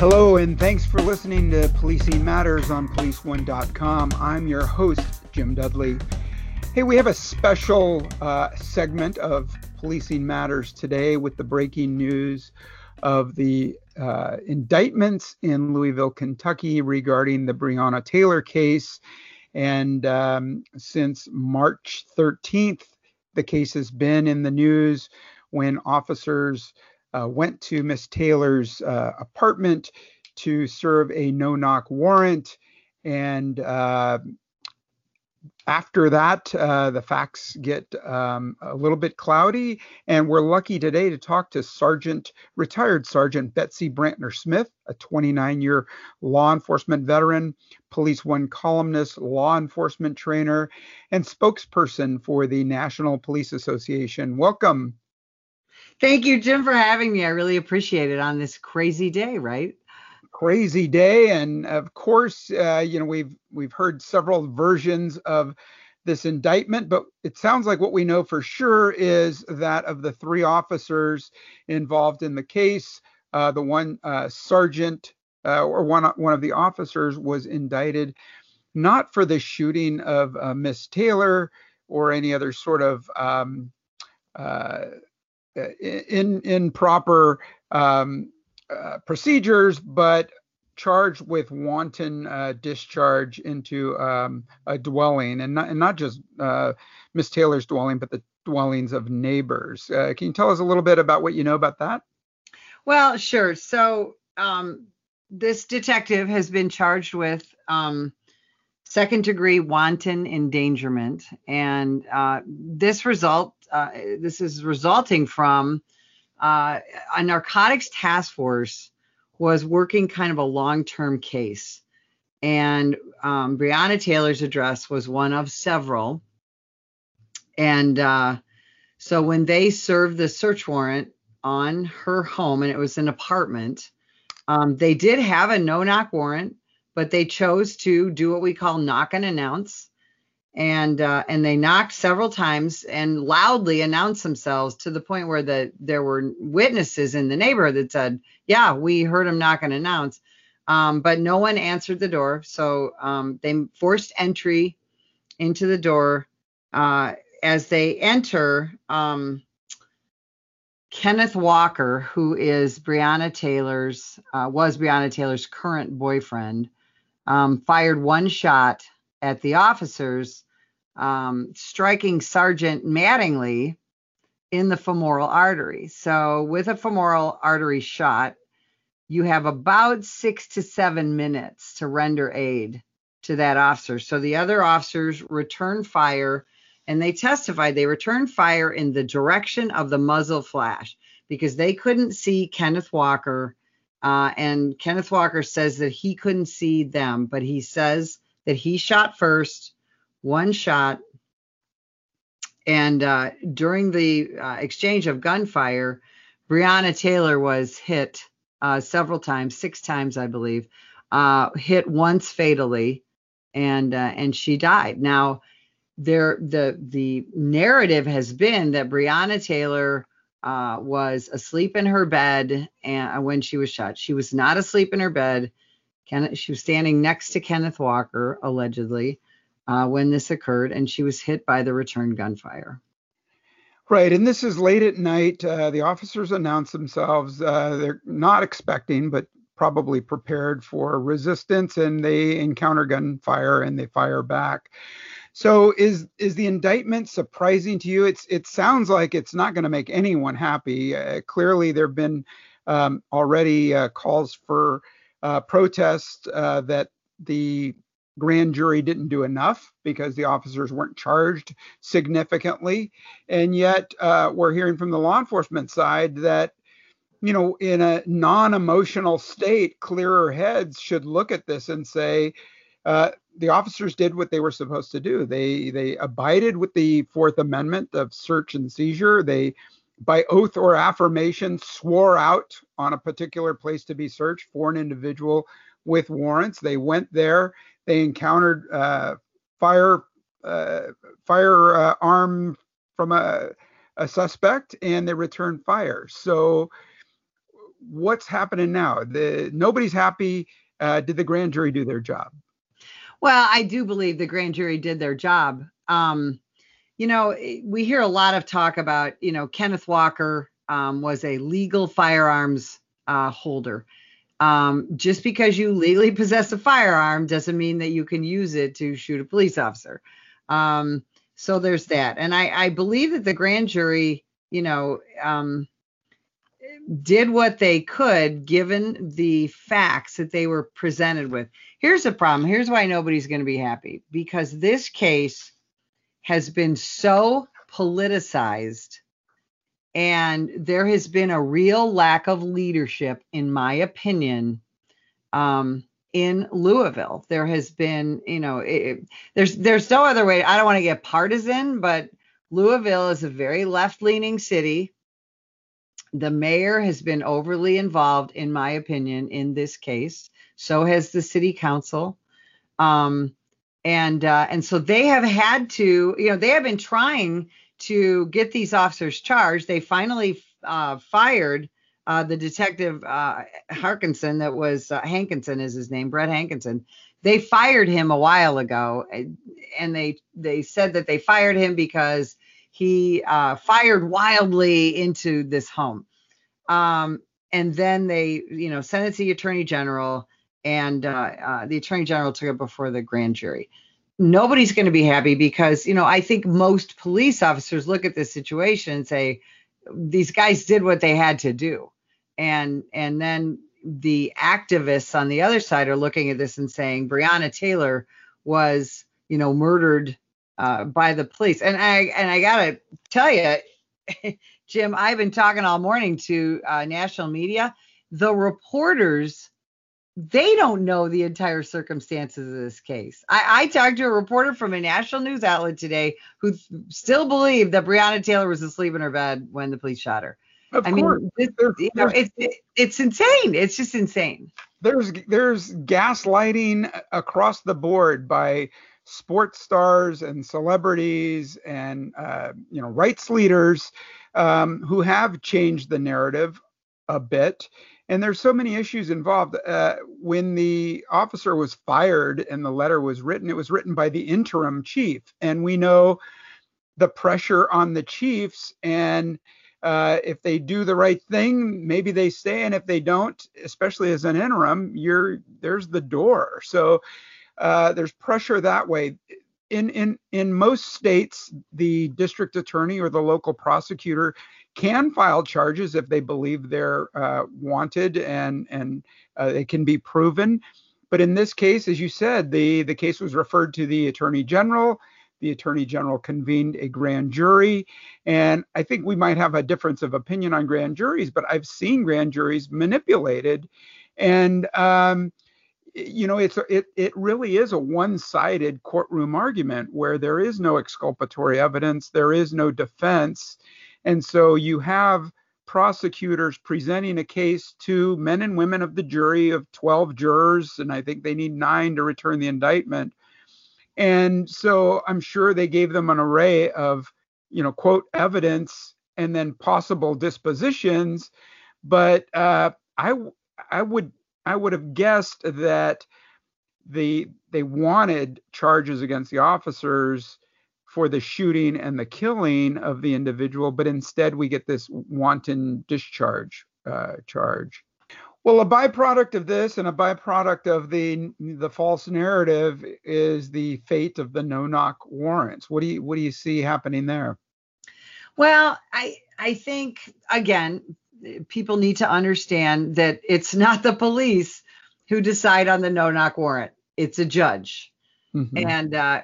Hello, and thanks for listening to Policing Matters on PoliceOne.com. I'm your host, Jim Dudley. Hey, we have a special uh, segment of Policing Matters today with the breaking news of the uh, indictments in Louisville, Kentucky regarding the Breonna Taylor case. And um, since March 13th, the case has been in the news when officers uh, went to Miss Taylor's uh, apartment to serve a no knock warrant. And uh, after that, uh, the facts get um, a little bit cloudy. And we're lucky today to talk to Sergeant, retired Sergeant Betsy Brantner Smith, a 29 year law enforcement veteran, Police One columnist, law enforcement trainer, and spokesperson for the National Police Association. Welcome. Thank you, Jim, for having me. I really appreciate it on this crazy day, right? Crazy day, and of course, uh, you know we've we've heard several versions of this indictment, but it sounds like what we know for sure is that of the three officers involved in the case, uh, the one uh, sergeant uh, or one one of the officers was indicted not for the shooting of uh, Miss Taylor or any other sort of um, uh, uh, in improper um, uh, procedures, but charged with wanton uh, discharge into um, a dwelling, and not, and not just uh, Miss Taylor's dwelling, but the dwellings of neighbors. Uh, can you tell us a little bit about what you know about that? Well, sure. So um, this detective has been charged with um, second degree wanton endangerment, and uh, this result uh, this is resulting from uh, a narcotics task force was working kind of a long-term case, and um, Breonna Taylor's address was one of several. And uh, so when they served the search warrant on her home, and it was an apartment, um, they did have a no-knock warrant, but they chose to do what we call knock and announce and uh, and they knocked several times and loudly announced themselves to the point where the there were witnesses in the neighborhood that said, "Yeah, we heard him knock and announce," um, but no one answered the door. So um, they forced entry into the door. Uh, as they enter, um, Kenneth Walker, who is Breonna Taylor's uh, was Breonna Taylor's current boyfriend, um, fired one shot at the officers, um, striking Sergeant Mattingly in the femoral artery. So, with a femoral artery shot, you have about six to seven minutes to render aid to that officer. So, the other officers return fire and they testified they returned fire in the direction of the muzzle flash because they couldn't see Kenneth Walker. Uh, and Kenneth Walker says that he couldn't see them, but he says that he shot first, one shot. And uh, during the uh, exchange of gunfire, Breonna Taylor was hit uh, several times, six times, I believe, uh, hit once fatally, and uh, and she died. Now, there the the narrative has been that Breonna Taylor uh, was asleep in her bed and when she was shot. She was not asleep in her bed. Kenneth, she was standing next to Kenneth Walker, allegedly, uh, when this occurred, and she was hit by the return gunfire. Right, and this is late at night. Uh, the officers announce themselves. Uh, they're not expecting, but probably prepared for resistance, and they encounter gunfire and they fire back. So, is is the indictment surprising to you? It's it sounds like it's not going to make anyone happy. Uh, clearly, there have been um, already uh, calls for uh, protest uh, that the grand jury didn't do enough because the officers weren't charged significantly. And yet, uh, we're hearing from the law enforcement side that, you know, in a non emotional state, clearer heads should look at this and say, uh, the officers did what they were supposed to do. They they abided with the Fourth Amendment of search and seizure. They by oath or affirmation swore out on a particular place to be searched for an individual with warrants. They went there. They encountered uh, fire uh, firearm uh, from a, a suspect, and they returned fire. So, what's happening now? The nobody's happy. Uh, did the grand jury do their job? Well, I do believe the grand jury did their job. Um, you know, we hear a lot of talk about, you know, Kenneth Walker um, was a legal firearms uh, holder. Um, just because you legally possess a firearm doesn't mean that you can use it to shoot a police officer. Um, so there's that. And I, I, believe that the grand jury, you know, um, did what they could given the facts that they were presented with. Here's the problem. Here's why nobody's going to be happy because this case has been so politicized and there has been a real lack of leadership, in my opinion, um, in Louisville. There has been, you know, it, there's there's no other way. I don't want to get partisan, but Louisville is a very left-leaning city. The mayor has been overly involved, in my opinion, in this case. So has the city council. Um, and uh, and so they have had to, you know, they have been trying to get these officers charged. They finally uh, fired uh, the detective uh, Harkinson, that was uh, Hankinson is his name, Brett Hankinson. They fired him a while ago, and they they said that they fired him because he uh, fired wildly into this home. Um, and then they, you know, sent it to the attorney general, and uh, uh, the attorney general took it before the grand jury. Nobody's going to be happy because you know i think most police officers look at this situation and say these guys did what they had to do. And and then the activists on the other side are looking at this and saying breonna taylor was you know murdered uh, by the police. And i and i gotta tell you jim i've been talking all morning to uh, national media. The reporters they don't know the entire circumstances of this case. I, I, talked to a reporter from a national news outlet today who still believed that Breonna Taylor was asleep in her bed when the police shot her. Of I course. mean, this, you know, it's it's insane. It's just insane. There's there's gaslighting across the board by sports stars and celebrities and uh, you know rights leaders um, who have changed the narrative a bit and there's so many issues involved. Uh, when the officer was fired and the letter was written, it was written by the interim chief, and we know the pressure on the chiefs. And uh, if they do the right thing, maybe they stay, and if they don't, especially as an interim, you're there's the door. So uh, there's pressure that way. In in in most states, the district attorney or the local prosecutor can file charges if they believe they're uh, wanted and and uh, it can be proven. But in this case, as you said, the the case was referred to the attorney general. The attorney general convened a grand jury, and I think we might have a difference of opinion on grand juries, but I've seen grand juries manipulated, and um, you know it's it it really is a one-sided courtroom argument where there is no exculpatory evidence, there is no defense, and so you have prosecutors presenting a case to men and women of the jury of 12 jurors, and I think they need nine to return the indictment. And so I'm sure they gave them an array of, you know, quote, evidence and then possible dispositions. But uh, I, I would, I would have guessed that the they wanted charges against the officers for the shooting and the killing of the individual, but instead we get this wanton discharge uh, charge. Well, a byproduct of this and a byproduct of the the false narrative is the fate of the no-knock warrants. What do you what do you see happening there? Well, I I think again, people need to understand that it's not the police who decide on the no-knock warrant; it's a judge, mm-hmm. and uh,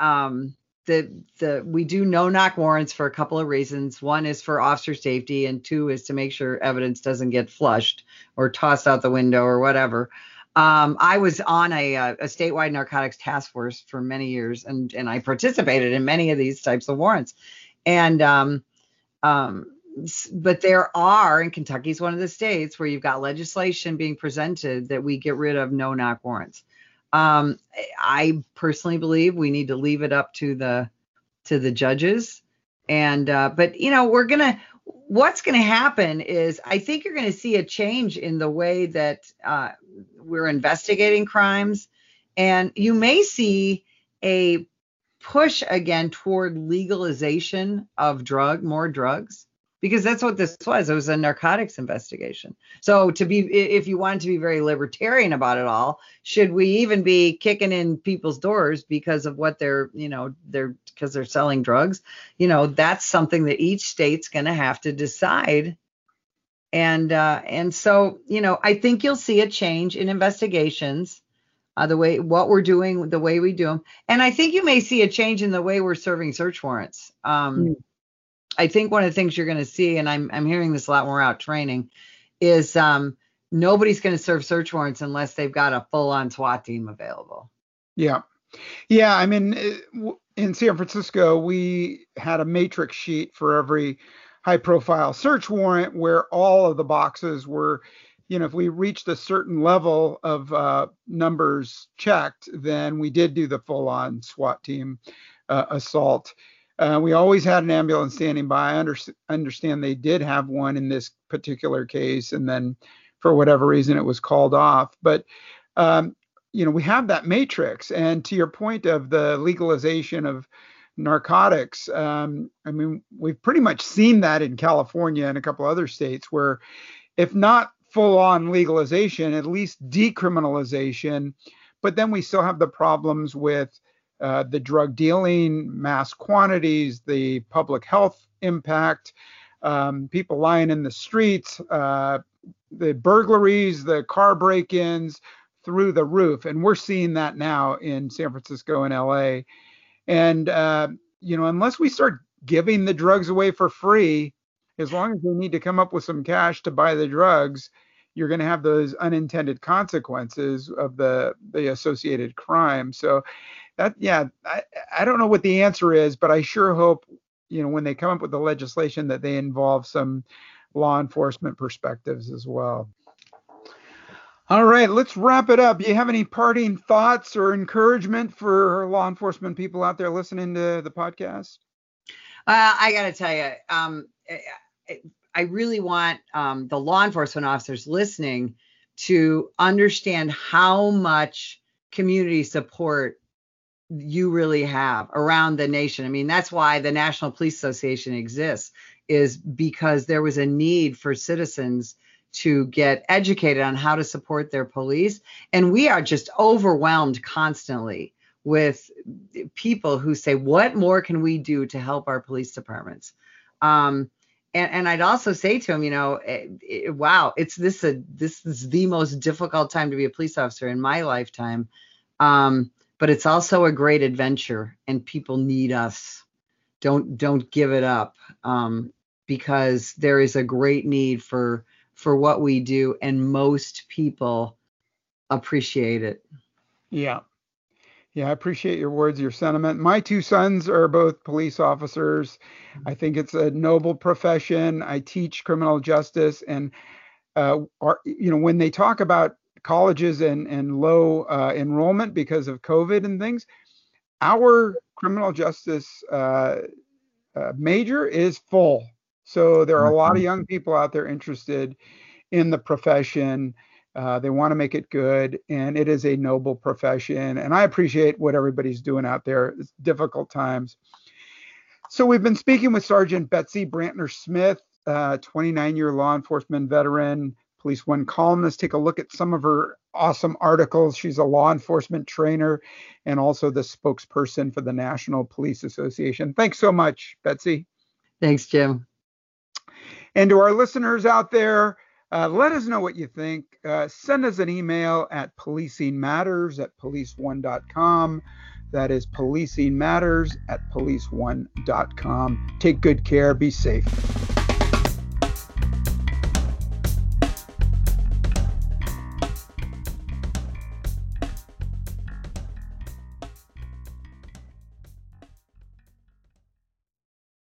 um, the the we do no knock warrants for a couple of reasons. One is for officer safety, and two is to make sure evidence doesn't get flushed or tossed out the window or whatever. Um, I was on a, uh, a, statewide narcotics task force for many years, and and I participated in many of these types of warrants. And um, um, but there are, and Kentucky's one of the states where you've got legislation being presented that we get rid of no knock warrants. Um, I personally believe we need to leave it up to the to the judges. And uh, but you know we're gonna what's going to happen is I think you're going to see a change in the way that uh, we're investigating crimes, and you may see a push again toward legalization of drug, more drugs because that's what this was. It was a narcotics investigation. So to be, if you wanted to be very libertarian about it all, should we even be kicking in people's doors because of what they're, you know, they're because they're selling drugs? You know, that's something that each state's going to have to decide. And uh, and so you know, I think you'll see a change in investigations. Uh, the way what we're doing, the way we do them, and I think you may see a change in the way we're serving search warrants. Um, mm I think one of the things you're going to see, and I'm I'm hearing this a lot more out training, is um, nobody's going to serve search warrants unless they've got a full-on SWAT team available. Yeah, yeah. I mean, in San Francisco, we had a matrix sheet for every high-profile search warrant where all of the boxes were. You know, if we reached a certain level of uh, numbers checked, then we did do the full-on SWAT team uh, assault. Uh, we always had an ambulance standing by. I under, understand they did have one in this particular case, and then for whatever reason it was called off. But um, you know, we have that matrix. And to your point of the legalization of narcotics, um, I mean, we've pretty much seen that in California and a couple other states where, if not full on legalization, at least decriminalization. But then we still have the problems with uh, the drug dealing, mass quantities, the public health impact, um, people lying in the streets, uh, the burglaries, the car break ins through the roof. And we're seeing that now in San Francisco and LA. And, uh, you know, unless we start giving the drugs away for free, as long as they need to come up with some cash to buy the drugs, you're going to have those unintended consequences of the the associated crime. So that yeah, I, I don't know what the answer is, but I sure hope you know when they come up with the legislation that they involve some law enforcement perspectives as well. All right, let's wrap it up. You have any parting thoughts or encouragement for law enforcement people out there listening to the podcast? Uh, I got to tell you, um, I really want um, the law enforcement officers listening to understand how much community support you really have around the nation. I mean, that's why the National Police Association exists, is because there was a need for citizens to get educated on how to support their police. And we are just overwhelmed constantly with people who say, What more can we do to help our police departments? Um, and, and I'd also say to him, you know, it, it, wow, it's this a this is the most difficult time to be a police officer in my lifetime. Um, but it's also a great adventure and people need us. Don't don't give it up um, because there is a great need for for what we do and most people appreciate it. Yeah. Yeah i appreciate your words your sentiment. My two sons are both police officers. I think it's a noble profession. I teach criminal justice and uh, are, you know when they talk about colleges and, and low uh, enrollment because of COVID and things, our criminal justice uh, uh, major is full. So there are a lot of mm-hmm. young people out there interested in the profession. Uh, they want to make it good, and it is a noble profession. And I appreciate what everybody's doing out there. It's difficult times. So we've been speaking with Sergeant Betsy Brantner Smith, 29 year law enforcement veteran, Police One columnist. Take a look at some of her awesome articles. She's a law enforcement trainer and also the spokesperson for the National Police Association. Thanks so much, Betsy. Thanks, Jim. And to our listeners out there, uh, let us know what you think. Uh, send us an email at policingmatters at policeone.com. That is policingmatters at policeone.com. Take good care. Be safe.